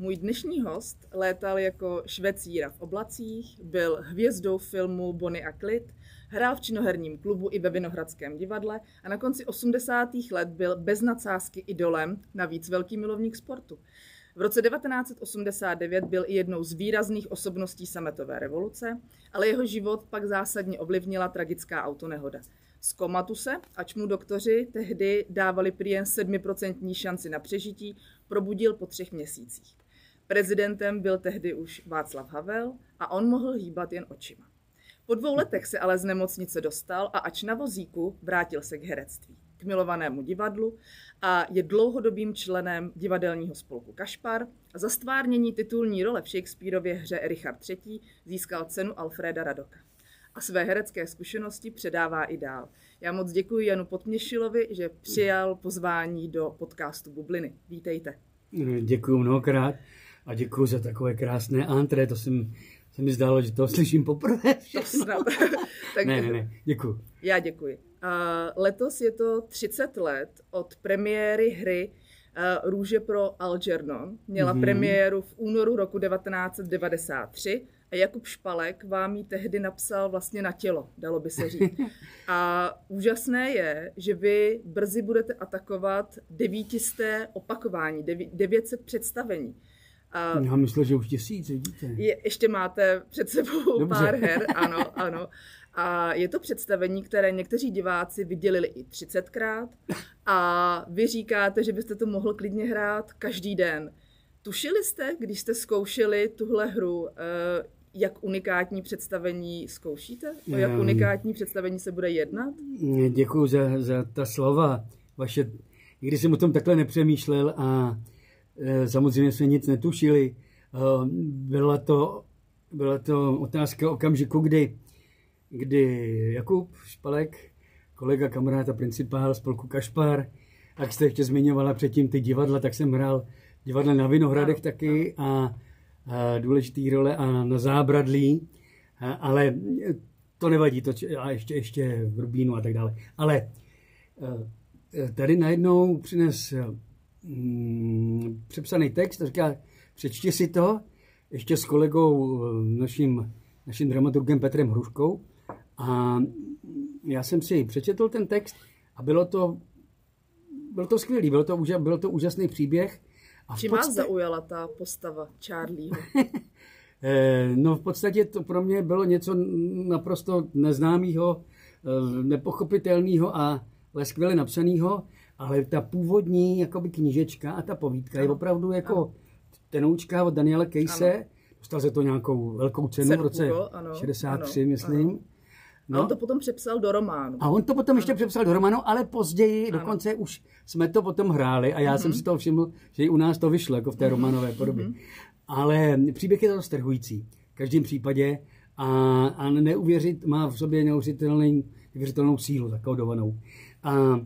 Můj dnešní host létal jako švecíra v oblacích, byl hvězdou filmu Bonnie a Clyde, hrál v činoherním klubu i ve Vinohradském divadle a na konci 80. let byl bez nadsázky idolem, navíc velký milovník sportu. V roce 1989 byl i jednou z výrazných osobností sametové revoluce, ale jeho život pak zásadně ovlivnila tragická autonehoda. Z komatu se, ač mu doktoři tehdy dávali prý jen 7% šanci na přežití, probudil po třech měsících. Prezidentem byl tehdy už Václav Havel a on mohl hýbat jen očima. Po dvou letech se ale z nemocnice dostal a ač na vozíku vrátil se k herectví, k milovanému divadlu a je dlouhodobým členem divadelního spolku Kašpar a za stvárnění titulní role v Shakespeareově hře Richard III. získal cenu Alfreda Radoka a své herecké zkušenosti předává i dál. Já moc děkuji Janu Potměšilovi, že přijal pozvání do podcastu Bubliny. Vítejte. Děkuji mnohokrát a děkuji za takové krásné antré. To jsem, se mi zdálo, že to slyším poprvé. To snad. tak ne, ne, ne, děkuji. Já děkuji. A letos je to 30 let od premiéry hry Růže pro Algernon. Měla mm-hmm. premiéru v únoru roku 1993 a Jakub Špalek vám ji tehdy napsal vlastně na tělo, dalo by se říct. A úžasné je, že vy brzy budete atakovat devítisté opakování, 900 představení. A Já myslím, že už tisíc, vidíte. Je, ještě máte před sebou Dobře. pár her, ano, ano. A je to představení, které někteří diváci viděli i 30krát a vy říkáte, že byste to mohl klidně hrát každý den. Tušili jste, když jste zkoušeli tuhle hru, eh, jak unikátní představení zkoušíte? O jak unikátní představení se bude jednat? Děkuji za, za ta slova. Vaše, když jsem o tom takhle nepřemýšlel a samozřejmě jsme nic netušili, e, byla to, byla to otázka okamžiku, kdy, kdy Jakub Špalek, kolega, kamarád a principál spolku Kašpar, jak jste ještě zmiňovala předtím ty divadla, tak jsem hrál divadle na Vinohradech no, taky no. a důležitý role a na zábradlí, ale to nevadí, to, a ještě, ještě v Rubínu a tak dále. Ale e, tady najednou přines mm, přepsaný text a říká, přečti si to, ještě s kolegou, e, naším, naším dramaturgem Petrem Hruškou. A já jsem si přečetl ten text a bylo to, bylo to skvělý, bylo to, byl to úžasný příběh a Čím podstatě... vás zaujala ta postava Charlieho? Eh, no v podstatě to pro mě bylo něco naprosto neznámého, eh, nepochopitelného a ale skvěle napsaného, ale ta původní jakoby knížečka a ta povídka ano. je opravdu jako ano. tenoučka od Daniela Kejse. Dostal se to nějakou velkou cenu Cerku, v roce ano, 63, ano, myslím. Ano. No. A on to potom přepsal do románu. A on to potom ano. ještě přepsal do románu, ale později, ano. dokonce už jsme to potom hráli a já mm-hmm. jsem si toho všiml, že i u nás to vyšlo, jako v té mm-hmm. románové podobě. Mm-hmm. Ale příběh je to strhující. V každém případě a, a neuvěřit, má v sobě neuvěřitelnou sílu zakódovanou. A,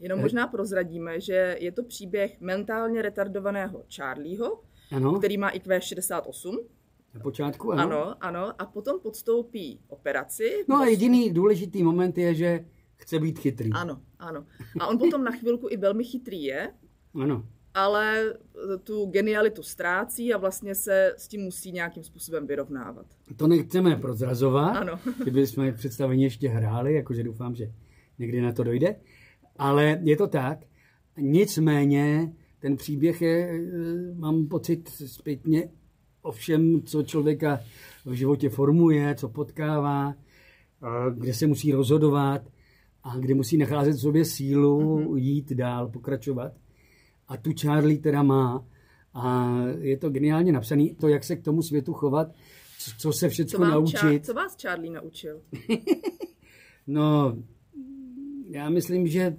Jenom možná prozradíme, že je to příběh mentálně retardovaného Charlieho, ano. který má IQ 68, na počátku, ano. Ano, ano. A potom podstoupí operaci. No a jediný důležitý moment je, že chce být chytrý. Ano, ano. A on potom na chvilku i velmi chytrý je. Ano. Ale tu genialitu ztrácí a vlastně se s tím musí nějakým způsobem vyrovnávat. To nechceme prozrazovat. Ano. Kdyby jsme představení ještě hráli, jakože doufám, že někdy na to dojde. Ale je to tak. Nicméně ten příběh je, eh, mám pocit, zpětně o všem, co člověka v životě formuje, co potkává, kde se musí rozhodovat a kde musí nacházet v sobě sílu mm-hmm. jít dál, pokračovat. A tu Charlie teda má. A je to geniálně napsaný, to, jak se k tomu světu chovat, co, co se všechno naučit. Ča- co vás Charlie naučil? no, já myslím, že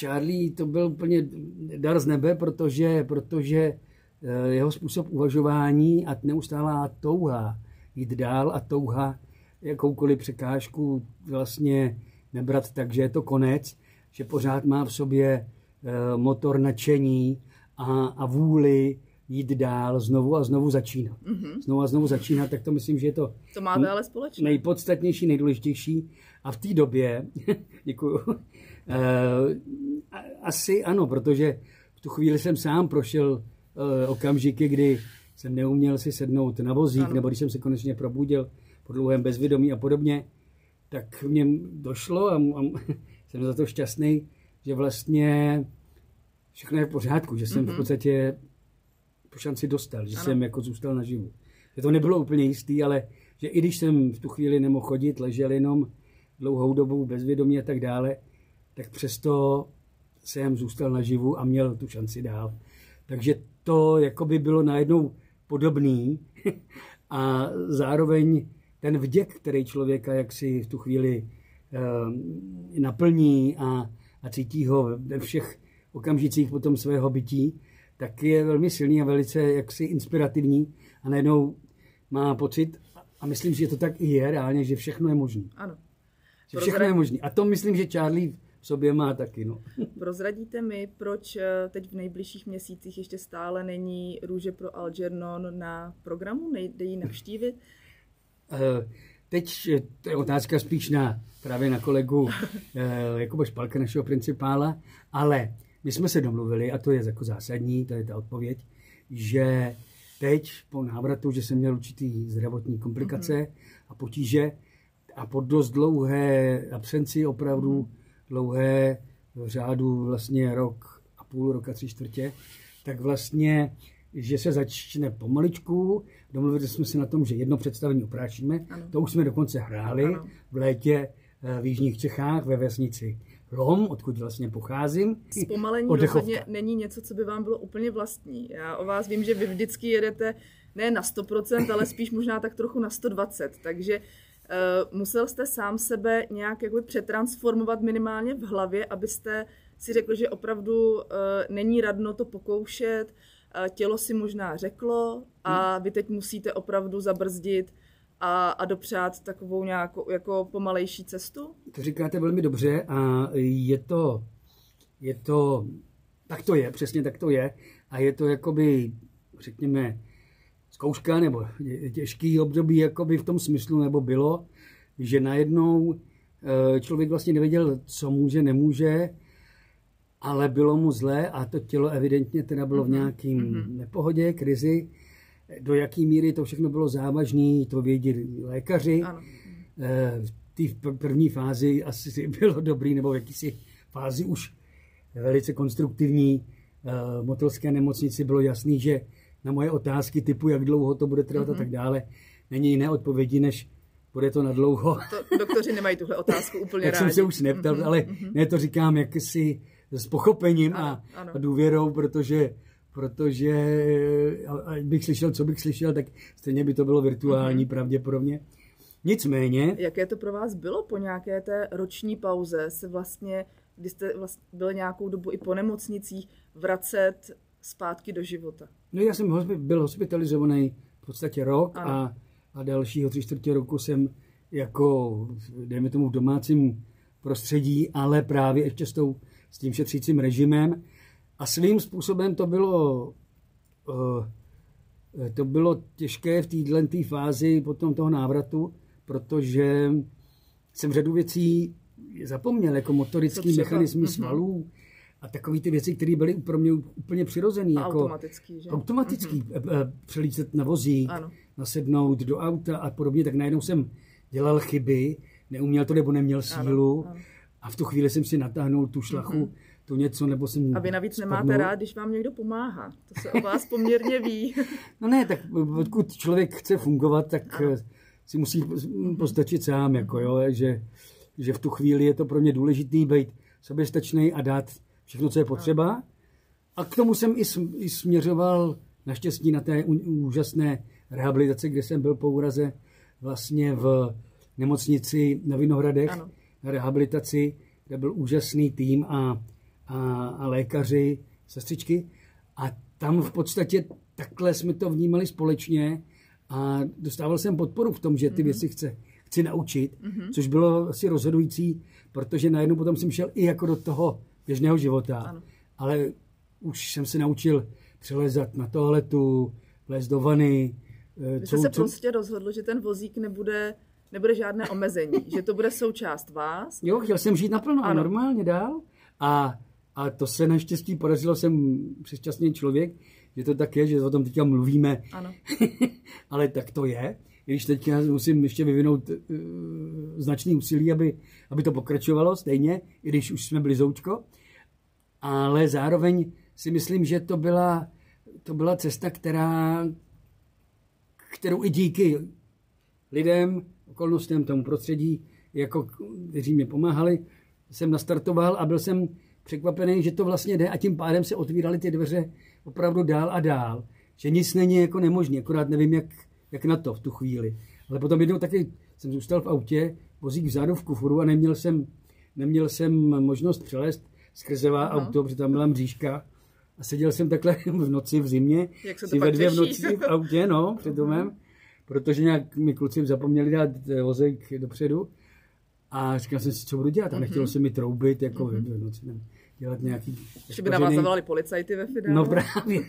Charlie to byl úplně dar z nebe, protože, protože Eh, jeho způsob uvažování a neustálá touha jít dál a touha jakoukoliv překážku vlastně nebrat tak, že je to konec, že pořád má v sobě eh, motor nadšení a, a vůli jít dál, znovu a znovu začínat. Mm-hmm. Znovu a znovu začínat, tak to myslím, že je to, to máte ale společné. nejpodstatnější, nejdůležitější. A v té době, děkuju, eh, asi ano, protože v tu chvíli jsem sám prošel uh, okamžiky, kdy jsem neuměl si sednout na vozík, ano. nebo když jsem se konečně probudil po dlouhém bezvědomí a podobně, tak mě došlo a, a jsem za to šťastný, že vlastně všechno je v pořádku, že jsem mm-hmm. v mhm. podstatě po šanci dostal, že ano. jsem jako zůstal naživu. Že to nebylo úplně jistý, ale že i když jsem v tu chvíli nemohl chodit, ležel jenom dlouhou dobu bezvědomí a tak dále, tak přesto jsem zůstal naživu a měl tu šanci dál. Takže to jako by bylo najednou podobný a zároveň ten vděk, který člověka jaksi v tu chvíli uh, naplní a, a cítí ho ve všech okamžicích potom svého bytí, tak je velmi silný a velice jaksi inspirativní a najednou má pocit, a myslím, že to tak i je reálně, že všechno je možné. Ano. Že všechno je možné. A to myslím, že Charlie v sobě má taky. No. Prozradíte mi, proč eh, teď v nejbližších měsících ještě stále není Růže pro Algernon na programu? Nejde ji navštívit? Eh, teď to je otázka spíš na, právě na kolegu eh, Jakuba Špalka, našeho principála, ale my jsme se domluvili, a to je jako zásadní, to je ta odpověď, že teď po návratu, že jsem měl určitý zdravotní komplikace mm-hmm. a potíže a po dost dlouhé absenci, opravdu mm-hmm. dlouhé v řádu vlastně rok a půl, roka tři čtvrtě, tak vlastně že se začne pomaličku. Domluvili jsme se na tom, že jedno představení oprášíme. Ano. To už jsme dokonce hráli ano. v létě eh, v Jižních Čechách ve vesnici Lom, odkud vlastně pocházím. Zpomalení rozhodně není něco, co by vám bylo úplně vlastní. Já o vás vím, že vy vždycky jedete ne na 100%, ale spíš možná tak trochu na 120. Takže uh, musel jste sám sebe nějak jakoby přetransformovat minimálně v hlavě, abyste si řekl, že opravdu uh, není radno to pokoušet, uh, tělo si možná řeklo a vy teď musíte opravdu zabrzdit a, a dopřát takovou nějakou jako pomalejší cestu? To říkáte velmi dobře a je to, je to, tak to je, přesně tak to je a je to jakoby, řekněme, zkouška nebo těžký období jakoby v tom smyslu, nebo bylo, že najednou eh, člověk vlastně nevěděl, co může, nemůže, ale bylo mu zlé a to tělo evidentně teda bylo v mhm, nějakým mm-hmm. nepohodě, krizi do jaké míry to všechno bylo závažné, to vědí lékaři. Ano. Eh, v té první fázi asi bylo dobrý, nebo v jakýsi fázi už velice konstruktivní eh, motelské nemocnici bylo jasný, že na moje otázky typu, jak dlouho to bude trvat mm-hmm. a tak dále, není jiné odpovědi, než bude to na dlouho. To, doktoři nemají tuhle otázku úplně rádi. jsem se už neptal, mm-hmm. ale mm-hmm. ne to říkám jakýsi s pochopením ano, a, ano. a důvěrou, protože protože ať bych slyšel, co bych slyšel, tak stejně by to bylo virtuální mm-hmm. pravděpodobně. Nicméně... Jaké to pro vás bylo po nějaké té roční pauze se vlastně, kdy jste vlastně byl nějakou dobu i po nemocnicích, vracet zpátky do života? No já jsem byl hospitalizovaný v podstatě rok a, a dalšího tři čtvrtě roku jsem jako, dejme tomu, v domácím prostředí, ale právě ještě s, tou, s tím šetřícím režimem a svým způsobem to bylo, uh, to bylo těžké v této fázi potom toho návratu, protože jsem řadu věcí zapomněl, jako motorický mechanismy svalů a takové ty věci, které byly pro mě úplně přirozené. Jako automatický, že? Automatický. Mm-hmm. Přelícet na vozík, ano. nasednout do auta a podobně, tak najednou jsem dělal chyby, neuměl to nebo neměl sílu ano, ano. a v tu chvíli jsem si natáhnul tu šlachu mm-hmm to něco, nebo jsem... A vy navíc spadnul. nemáte rád, když vám někdo pomáhá. To se o vás poměrně ví. no ne, tak pokud člověk chce fungovat, tak ano. si musí postačit sám, jako jo, že, že v tu chvíli je to pro mě důležitý být soběstačný a dát všechno, co je potřeba. A k tomu jsem i, směřoval naštěstí na té úžasné rehabilitace, kde jsem byl po úraze vlastně v nemocnici na Vinohradech, ano. na rehabilitaci, kde byl úžasný tým a a, a lékaři, sestřičky. A tam v podstatě takhle jsme to vnímali společně a dostával jsem podporu v tom, že ty mm-hmm. věci chce, chci naučit, mm-hmm. což bylo asi rozhodující, protože najednou potom jsem šel i jako do toho běžného života. Ano. Ale už jsem se naučil přelezat na toaletu, vlézt do vany. Eh, Vy jste se co... prostě rozhodl, že ten vozík nebude, nebude žádné omezení, že to bude součást vás. Jo, chtěl jsem žít naplno a normálně dál. A a to se naštěstí podařilo, jsem přesčasný člověk, že to tak je, že o tom teďka mluvíme, Ano. ale tak to je. I Když teďka musím ještě vyvinout uh, značný úsilí, aby, aby to pokračovalo stejně, i když už jsme byli zoučko. Ale zároveň si myslím, že to byla, to byla cesta, která, kterou i díky lidem, okolnostem, tomu prostředí, jako, kteří mě pomáhali, jsem nastartoval a byl jsem překvapený, že to vlastně jde a tím pádem se otvíraly ty dveře opravdu dál a dál. Že nic není jako nemožné, akorát nevím, jak, jak na to v tu chvíli. Ale potom jednou taky jsem zůstal v autě, vozík vzadu v kufru a neměl jsem, neměl jsem možnost přelézt skrzevá Aha. auto, protože tam byla mřížka. A seděl jsem takhle v noci v zimě, Jak se to ve dvě v noci v autě, no, před domem, protože nějak mi kluci zapomněli dát eh, vozejk dopředu. A říkal jsem si, co budu dělat. A nechtělo se mi troubit, jako ve dvě v noci, ne, dělat nějaký... Že by na vás zavolali policajty ve finále. No právě.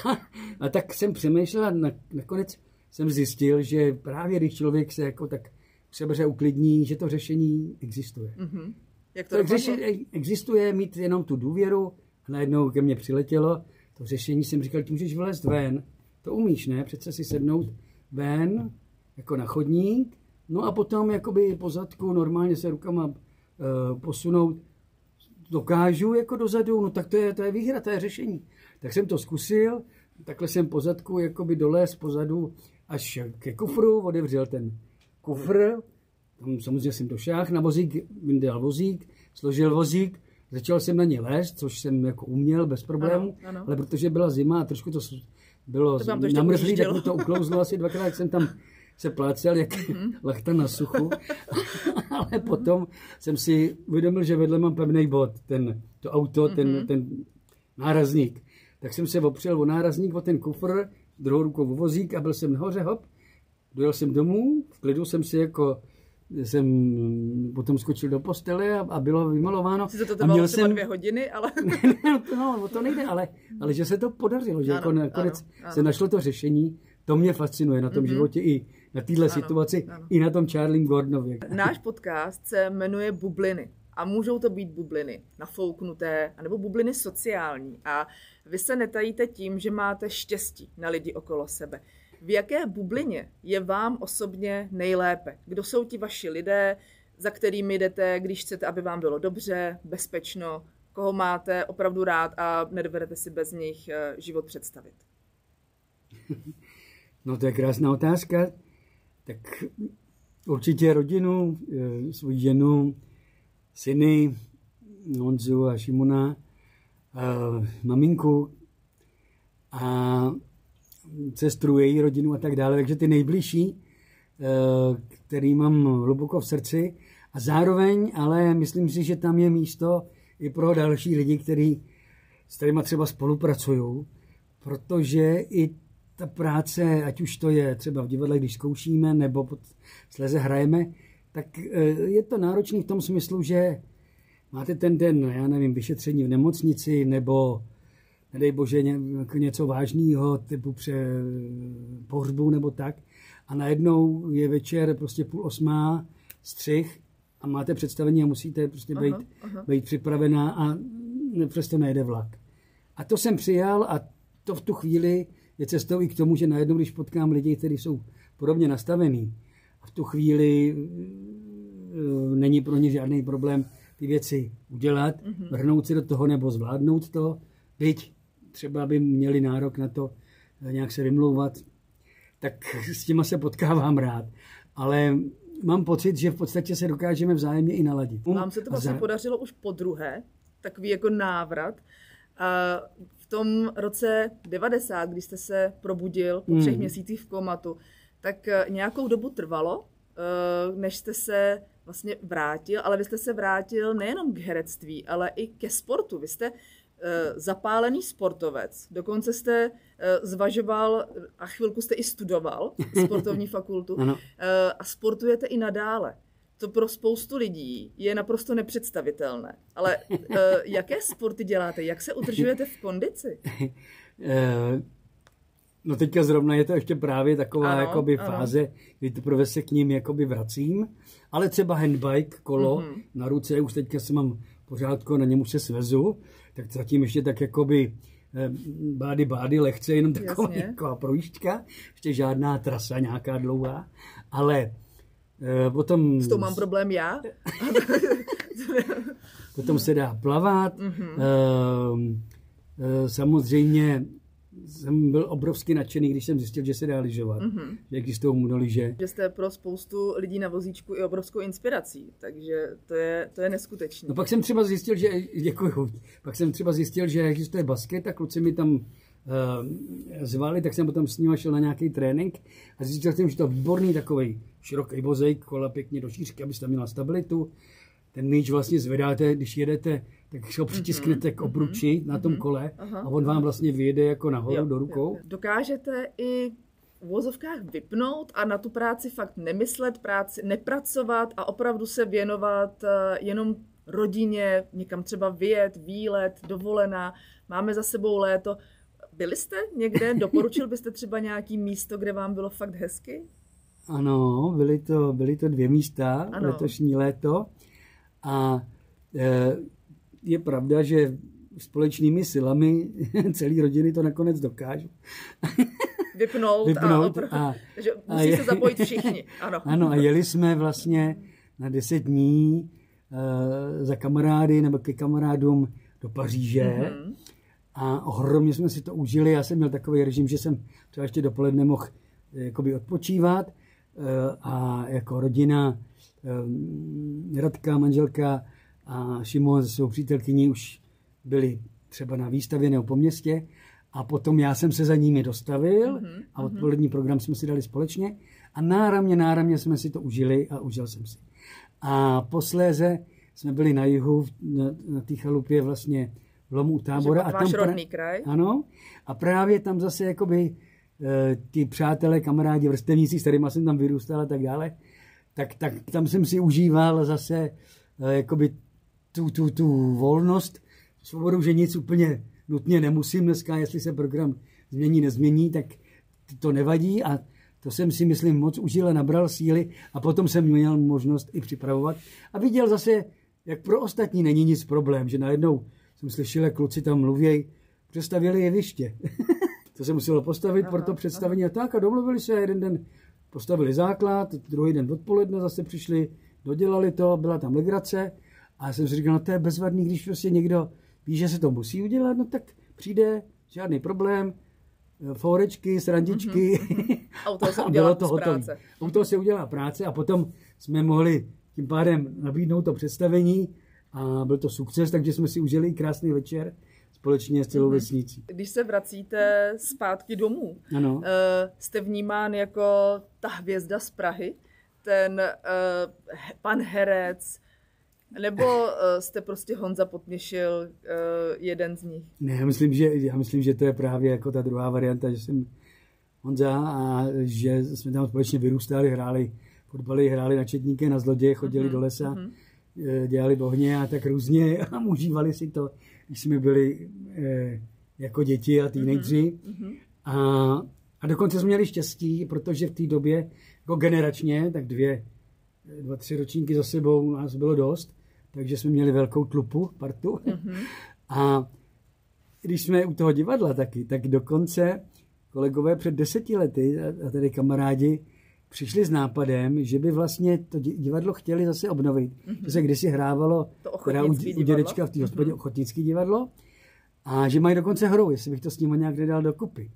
A tak jsem přemýšlel a na, nakonec jsem zjistil, že právě když člověk se jako tak sebře uklidní, že to řešení existuje. Mhm. Jak to To řešení existuje mít jenom tu důvěru a najednou ke mně přiletělo to řešení, jsem říkal, ty můžeš vylézt ven, to umíš, ne? Přece si sednout ven, jako na chodník, no a potom jakoby po zadku normálně se rukama uh, posunout dokážu jako dozadu, no tak to je, to je výhra, to je řešení. Tak jsem to zkusil, takhle jsem po zadku jakoby dolez pozadu až ke kufru, otevřel ten kufr, tam samozřejmě jsem došáhl na vozík, vyndal vozík, složil vozík, začal jsem na ně lézt, což jsem jako uměl bez problémů, Ano, ano. ale protože byla zima a trošku to bylo namrzlý, tak mi to uklouzlo asi dvakrát, jak jsem tam se plácel jak Mhm. lachta na suchu. ale potom jsem si uvědomil, že vedle mám pevný bod, ten, to auto, Mhm. ten, ten nárazník. Tak jsem se opřel o nárazník, o ten kufr, druhou rukou o vozík a byl jsem nahoře, hop, dojel jsem domů, v klidu jsem si jako jsem potom skočil do postele a, a bylo vymalováno. Sice to trvalo třeba dvě hodiny, ale no, o to nejde, ale, ale že se to podařilo, že Ano, jako nakonec ano, ano. se našlo to řešení, to mě fascinuje na tom mm-hmm. životě i na Ano, situaci, ano. i na tom Charlie Gordonově. náš podcast se jmenuje Bubliny. A můžou to být bubliny nafouknuté, anebo bubliny sociální. A vy se netajíte tím, že máte štěstí na lidi okolo sebe. V jaké bublině je vám osobně nejlépe? Kdo jsou ti vaši lidé, za kterými jdete, když chcete, aby vám bylo dobře, bezpečno, koho máte opravdu rád a nedovedete si bez nich eh, život představit? No to je krásná otázka. Tak určitě rodinu, eh, svoji ženu, syny, Honzu a Šimona, a maminku a sestru, její rodinu a tak dále. Takže ty nejbližší, eh, který mám hluboko v srdci. A zároveň, ale myslím si, že tam je místo i pro další lidi, který, s kterými třeba spolupracují, protože i ta práce, ať už to je třeba v divadle, když zkoušíme, nebo pod sleze hrajeme, tak eh, je to náročný v tom smyslu, že máte ten den, já nevím, vyšetření v nemocnici, nebo nedej bože ně, něco vážného, typu pře pohřbu nebo tak. A najednou je večer prostě půl osmá, střih a máte představení a musíte prostě být, Aha, aha. být připravená a přesto nejde vlak. A to jsem přijal a to v tu chvíli je cestou i k tomu, že najednou, když potkám lidi, kteří jsou podobně nastavení, a v tu chvíli eh, není pro ně žádný problém ty věci udělat, mm-hmm. vrhnout si do toho nebo zvládnout to, byť třeba by měli nárok na to eh, nějak se vymlouvat, tak s těma se potkávám rád. Ale mám pocit, že v podstatě se dokážeme vzájemně i naladit. Vám se to vlastně za- podařilo už po druhé, takový jako návrat. A tom roce 90, když jste se probudil po třech Mm. měsících v komatu, tak eh, nějakou dobu trvalo, eh, než jste se vlastně vrátil, ale vy jste se vrátil nejenom k herectví, ale i ke sportu. Vy jste eh, zapálený sportovec, dokonce jste zvažoval a chvilku jste i studoval sportovní fakultu a sportujete i nadále. To pro spoustu lidí je naprosto nepředstavitelné. Ale eh, jaké sporty děláte? Jak se udržujete v kondici? Eh, No teďka zrovna je to ještě právě taková Ano, jakoby ano. fáze, kdy teprve se k ním jakoby vracím, ale třeba handbike, kolo Mhm. na ruce, už teďka se mám pořádko, na něm už se svezu, tak zatím ještě tak jakoby eh, bády, bády, lehce, jenom taková, Jasně. taková projížďka, ještě žádná trasa nějaká dlouhá, ale potom, S tou mám problém já. potom se dá plavat. Eh, Samozřejmě jsem byl obrovsky nadšený, když jsem zjistil, že se dá lyžovat, Mhm. že existují monolyže. Že jste pro spoustu lidí na vozíčku i obrovskou inspirací, takže to je, to je neskutečné. No pak jsem třeba zjistil, že, děkuju, pak jsem třeba zjistil, že existuje basket a kluci mi tam zvali, tak jsem potom s nimi šel na nějaký trénink a zjistil jsem, že to je výborný takový široký vozejk, kola pěkně do šířky, abyste tam měla stabilitu. Ten míč vlastně zvedáte, když jedete, tak ho přitisknete k obruči na tom kole Aha. a on vám vlastně vyjede jako nahoru Jo, do rukou. jo. Dokážete i v vozovkách vypnout a na tu práci fakt nemyslet, práci nepracovat a opravdu se věnovat eh, jenom rodině, někam třeba vyjet, výlet, dovolená. Máme za sebou léto. Byli jste někde? Doporučil byste třeba nějaký místo, kde vám bylo fakt hezky? Ano, byly to, byly to dvě místa Ano. letošní léto a e, je pravda, že společnými silami celé rodiny to nakonec dokážou. Vypnout, a, Vypnout opravdu, a- že a musí je- se zapojit všichni. Ano. Ano, a jeli jsme vlastně na deset dní e, za kamarády nebo ke kamarádům do Paříže Mhm. A ohromně jsme si to užili. Já jsem měl takový režim, že jsem třeba ještě dopoledne mohl eh, jakoby odpočívat eh, a jako rodina eh, Radka, manželka a Šimon se svou přítelkyní už byli třeba na výstavě nebo po městě a potom já jsem se za nimi dostavil a odpolední program jsme si dali společně a náramně, náramně jsme si to užili a užil jsem si. A posléze jsme byli na jihu, na, na té chalupě vlastně v lomu u tábora. A tam pra- rodný kraj. Ano. A právě tam zase jakoby eh, ty přátelé, kamarádi, vrstevníci, s kterými jsem tam vyrůstal a tak dále, tak, tak tam jsem si užíval zase eh, jakoby tu, tu, tu volnost, svobodu, že nic úplně nutně nemusím dneska, jestli se program změní, nezmění, tak to nevadí a to jsem si myslím moc užil a nabral síly a potom jsem měl možnost i připravovat a viděl zase, jak pro ostatní není nic problém, že najednou jsem slyšel, jak kluci tam mluvějí, přestavěli jeviště. to se muselo postavit Aha, pro to představení a tak a domluvili se. Jeden den, postavili základ, druhý den odpoledne zase přišli, dodělali to, byla tam legrace. A já jsem si říkal, no to je bezvadný, když prostě někdo ví, že se to musí udělat, no tak přijde, žádný problém, forečky, srandičky. A u toho se a bylo to hotové. práce. U toho se udělá práce a potom jsme mohli tím pádem nabídnout to představení a byl to sukces, takže jsme si užili krásný večer společně s celou Mhm. vesnicí. Když se vracíte zpátky domů, Ano. eh, jste vnímán jako ta hvězda z Prahy, ten eh, pan herec, nebo eh, jste prostě Honza Potměšil, jeden z nich? Ne, já myslím, že, já myslím, že to je právě jako ta druhá varianta, že jsem Honza a že jsme tam společně vyrůstali, hráli fotbaly, hráli na četníky, na zloděje, chodili Mhm, do lesa, mhm. Eh, dělali bohně a tak různě a užívali si to, když jsme byli eh, jako děti a teenageři. Mhm. A, a dokonce jsme měli štěstí, protože v té době, jako generačně, tak dvě, dva, tři ročníky za sebou nás bylo dost, takže jsme měli velkou tlupu, partu. Mhm. A když jsme u toho divadla taky, tak dokonce kolegové před deseti lety, a tady kamarádi, přišli s nápadem, že by vlastně to di- divadlo chtěli zase obnovit. Že se kdysi hrávalo Mhm. To teda u, u? Mhm. dědečka v té hospodě ochotnický divadlo a že mají dokonce hrou, jestli bych to s nimi nějak nedal dokupy.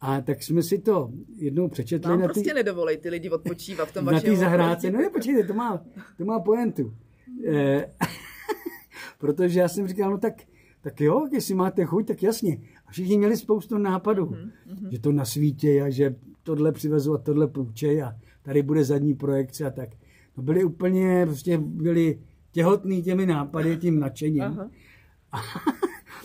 A tak jsme si to jednou přečetli Vám na prostě nedovolej ty lidi odpočívat v tom na té zahrádce. No ne, počkejte, to má, to má poentu. Eh, protože já jsem říkal, no tak, tak jo, jestli máte chuť, tak jasně. A všichni měli spoustu nápadů, mm-hmm. že to nasvítě a že tohle přivezu a tohle půjčej a tady bude zadní projekce a tak. No byli úplně, prostě byli těhotný těmi nápady, tím nadšením. Aha.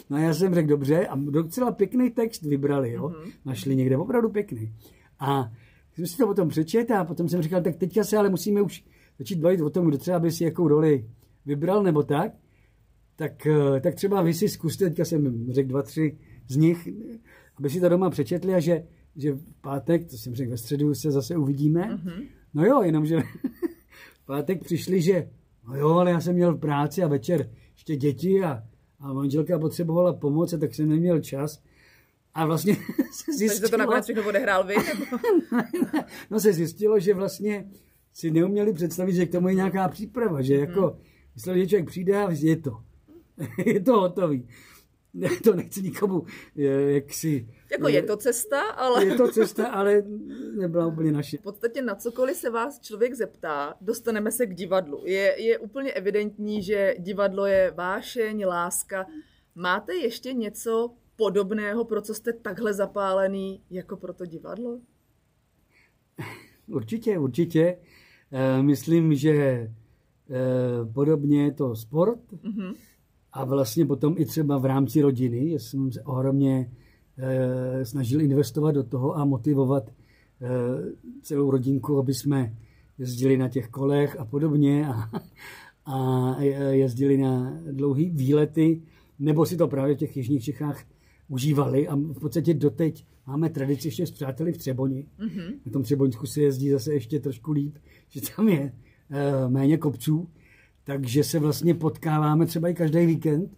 No a já jsem řekl, dobře, a docela pěkný text vybrali, jo. Mhm. Našli někde, opravdu pěkný. A jsem si to potom přečet a potom jsem říkal, tak teďka se ale musíme už začít bavit o tom, kdo třeba by si jakou roli vybral nebo tak. Tak, eh, tak třeba vy si zkuste, teďka jsem řekl dva, tři z nich, aby si to doma přečetli a že, že v pátek, to jsem řekl ve středu, se zase uvidíme. Mhm. No jo, jenomže v pátek přišli, že no jo, ale já jsem měl v práci a večer ještě děti a, a manželka potřebovala pomoc, a tak jsem neměl čas. A vlastně se zjistilo... Takže to nakonec všechno odehrál vy? no se zjistilo, že vlastně si neuměli představit, že k tomu je nějaká příprava, že jako hmm. mysleli, že člověk přijde a je to. je to hotový. to nechci nikomu jak si... Jako je to cesta, ale... Je to cesta, ale nebyla úplně naše. V podstatě na cokoliv se vás člověk zeptá, dostaneme se k divadlu. Je, je úplně evidentní, že divadlo je vášeň, láska. Máte ještě něco podobného, pro co jste takhle zapálený, jako pro to divadlo? Určitě, určitě. Eh, myslím, že eh, podobně je to sport. Mm-hmm a vlastně potom i třeba v rámci rodiny, jsem se ohromně e, snažil investovat do toho a motivovat e, celou rodinku, aby jsme jezdili na těch kolech a podobně a, a jezdili na dlouhé výlety, nebo si to právě v těch jižních Čechách užívali a v podstatě doteď máme tradici ještě s přáteli v Třeboni. Mm-hmm. Na tom Třeboňsku se jezdí zase ještě trošku líp, že tam je e, méně kopců, takže se vlastně potkáváme třeba i každý víkend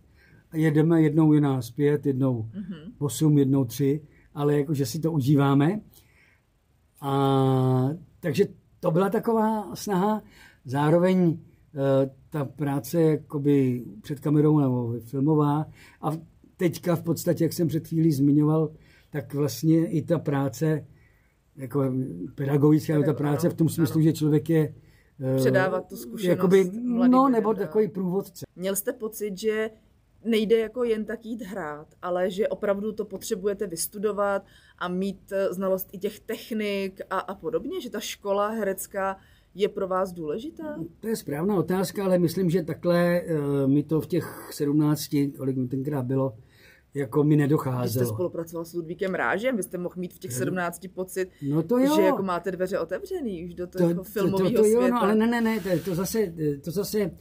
a jedeme jednou je nás pět, jednou mm-hmm. osm, jednou tři, ale jakože si to užíváme. A, takže to byla taková snaha. Zároveň e, ta práce jakoby před kamerou nebo filmová a teďka v podstatě, jak jsem před chvílí zmiňoval, tak vlastně i ta práce jako pedagogická, ta práce v tom smyslu, že člověk je předávat tu zkušenost Jakoby, No, nebo takový průvodce. Měl jste pocit, že nejde jako jen tak jít hrát, ale že opravdu to potřebujete vystudovat a mít eh, znalost i těch technik a, a podobně, že ta škola herecká je pro vás důležitá? To je správná otázka, ale myslím, že takhle uh, mi to v těch 17, kolik mi tenkrát bylo, jako mi nedocházelo. Vy jste spolupracoval s Ludvíkem Rážem, vy jste mohl mít v těch 17 pocit, no to jo. že jako máte dveře otevřený už do toho to, filmového to, to, to jo, No, ale ne, ne, ne, to, to zase, to zase,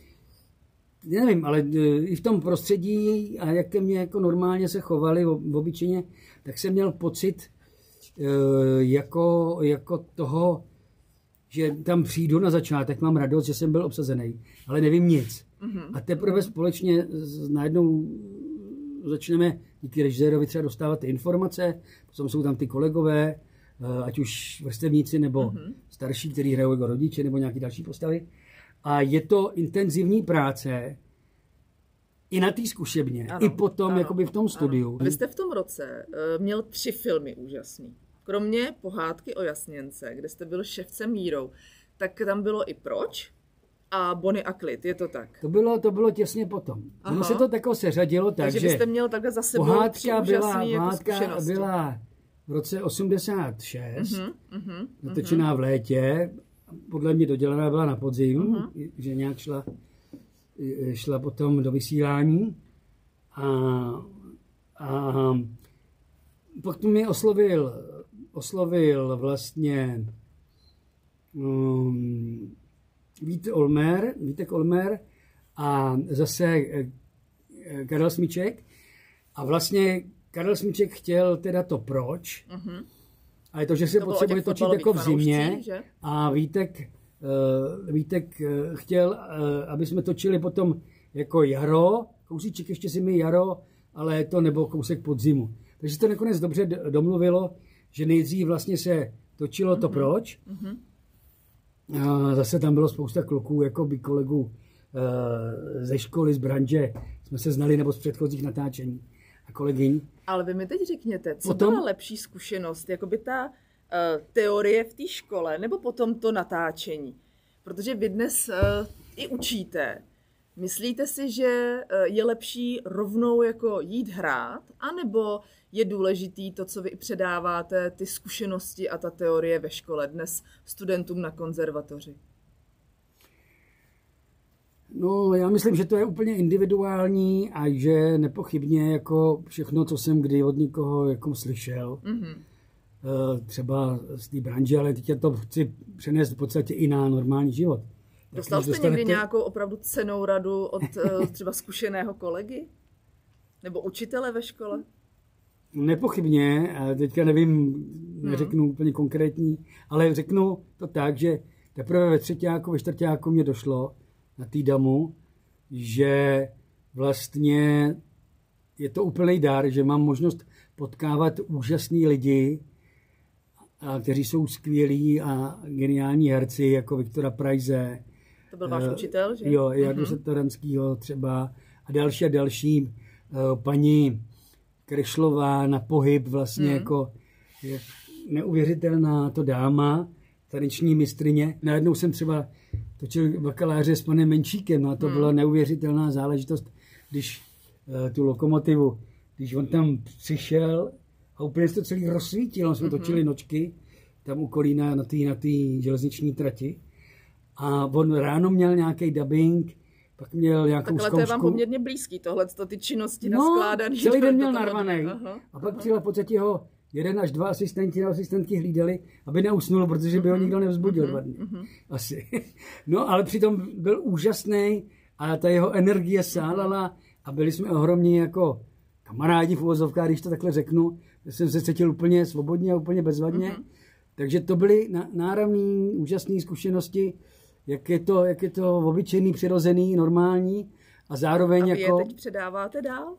nevím, ale e, i v tom prostředí a jak ke mně jako normálně se chovali v obyčejně, tak jsem měl pocit e, jako, jako toho, že tam přijdu na začátek, mám radost, že jsem byl obsazený, ale nevím nic. Mm-hmm. A teprve společně najednou začneme díky režisérovi třeba dostávat ty informace, potom jsou tam ty kolegové, eh, ať už vrstevníci nebo mm-hmm. starší, kteří hrajou jako rodiče nebo nějaké další postavy. A je to intenzivní práce i na té zkušebně, ano, i potom ano, jakoby v tom studiu. Ano. Vy jste v tom roce uh, měl tři filmy úžasný. Kromě pohádky o Jasněnce, kde jste byl ševcem Mírou, tak tam bylo i Proč, a Bonnie a Klid, je to tak? To bylo, to bylo těsně potom. Aha. Ono se to tako seřadilo tak, Takže že byste měl takhle za sebou pohádka byla, jako pohádka byla v roce 86, uh-huh, uh-huh, natočená uh-huh. v létě, podle mě dodělaná byla na podzim, uh-huh. že nějak šla, šla potom do vysílání a, a potom mě oslovil, oslovil vlastně um, Vít Olmer, Vítek Olmer a zase eh, eh, Karel Smíček. A vlastně Karel Smíček chtěl teda to proč. Uh-huh. A je to, že se to potřebuje točit jako v zimě. A Vítek, uh, Vítek uh, chtěl, uh, aby jsme točili potom jako jaro, kousíček ještě si mi jaro, ale to nebo kousek podzimu. Takže to nakonec dobře domluvilo, že nejdřív vlastně se točilo to uh-huh. proč. Uh-huh. A zase tam bylo spousta kluků, jako by kolegů eh, ze školy, z branže, jsme se znali nebo z předchozích natáčení a kolegyň. Ale vy mi teď řekněte, co potom... byla lepší zkušenost, jako by ta uh, teorie v té škole, nebo potom to natáčení? Protože vy dnes uh, i učíte. Myslíte si, že je lepší rovnou jako jít hrát, anebo je důležitý to, co vy předáváte, ty zkušenosti a ta teorie ve škole dnes studentům na konzervatoři? No, já myslím, že to je úplně individuální a že nepochybně jako všechno, co jsem kdy od někoho jako slyšel, mm-hmm. třeba z té branže, ale teď to chci přenést v podstatě i na normální život. Dostal jste dostanete... někdy nějakou opravdu cenou radu od eh, třeba zkušeného kolegy? Nebo učitele ve škole? Nepochybně, teďka nevím, neřeknu hmm. úplně konkrétní, ale řeknu to tak, že teprve ve třetíku, ve čtvrtíku mě došlo na té damu, že vlastně je to úplný dár, že mám možnost potkávat úžasný lidi, a kteří jsou skvělí a geniální herci, jako Viktora Prajze. To byl váš uh, učitel, že? Jo, Jardu mm-hmm. Satoranskýho třeba a další a další. Uh, paní Krešlová na pohyb vlastně mm. jako je neuvěřitelná to dáma, taneční mistrině. Najednou jsem třeba točil bakaláře s panem Menšíkem, no a to mm. byla neuvěřitelná záležitost, když uh, tu lokomotivu, když on tam přišel a úplně se to celý rozsvítilo. Jsme mm-hmm. točili nočky tam u Kolína na té na železniční trati. A on ráno měl nějaký dubbing, pak měl nějakou Takhle zkoušku. to je vám poměrně blízký, tohle, to ty činnosti no, naskládaný. celý den měl narvaný. A pak přijel v podstatě ho jeden až dva asistenti nebo asistentky hlídali, aby neusnul, protože by ho nikdo nevzbudil mm-hmm, mm-hmm. Asi. No, ale přitom byl úžasný a ta jeho energie sálala a byli jsme ohromní jako kamarádi v uvozovkách, když to takhle řeknu, jsem se cítil úplně svobodně a úplně bezvadně. Mm-hmm. Takže to byly náravné, úžasné zkušenosti, jak je, to, jak je to obyčejný, přirozený, normální a zároveň a vy jako... je teď předáváte dál?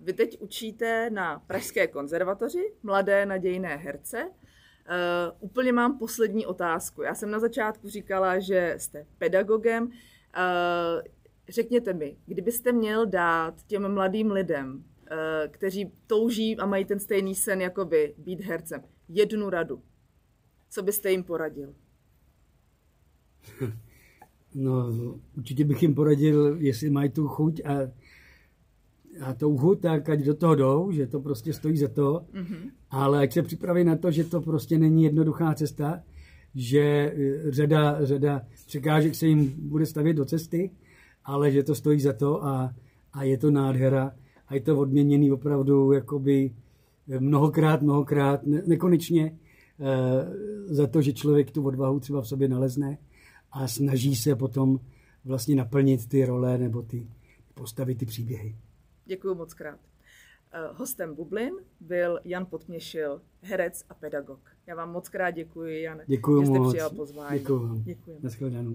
Vy teď učíte na Pražské konzervatoři mladé nadějné herce. Uh, úplně mám poslední otázku. Já jsem na začátku říkala, že jste pedagogem. Uh, řekněte mi, kdybyste měl dát těm mladým lidem Eh, kteří touží a mají ten stejný sen jako vy, být hercem. Jednu radu. Co byste jim poradil? No, určitě bych jim poradil, jestli mají tu chuť a, a touhu, tak ať do toho jdou, že to prostě stojí za to, mm-hmm. ale ať se připraví na to, že to prostě není jednoduchá cesta, že eh, řada, řada překážek se jim bude stavět do cesty, ale že to stojí za to a, a je to nádhera a je to odměněný opravdu jakoby mnohokrát, mnohokrát, ne, nekonečně e, za to, že člověk tu odvahu třeba v sobě nalezne a snaží se potom vlastně naplnit ty role nebo ty postavy, ty příběhy. Děkuji moc krát. Eh, hostem Bublin byl Jan Potměšil, herec a pedagog. Já vám moc krát děkuji, Jan, děkuji že jste moc. přijal pozvání. Děkuji vám. Děkuji. Naschledanou.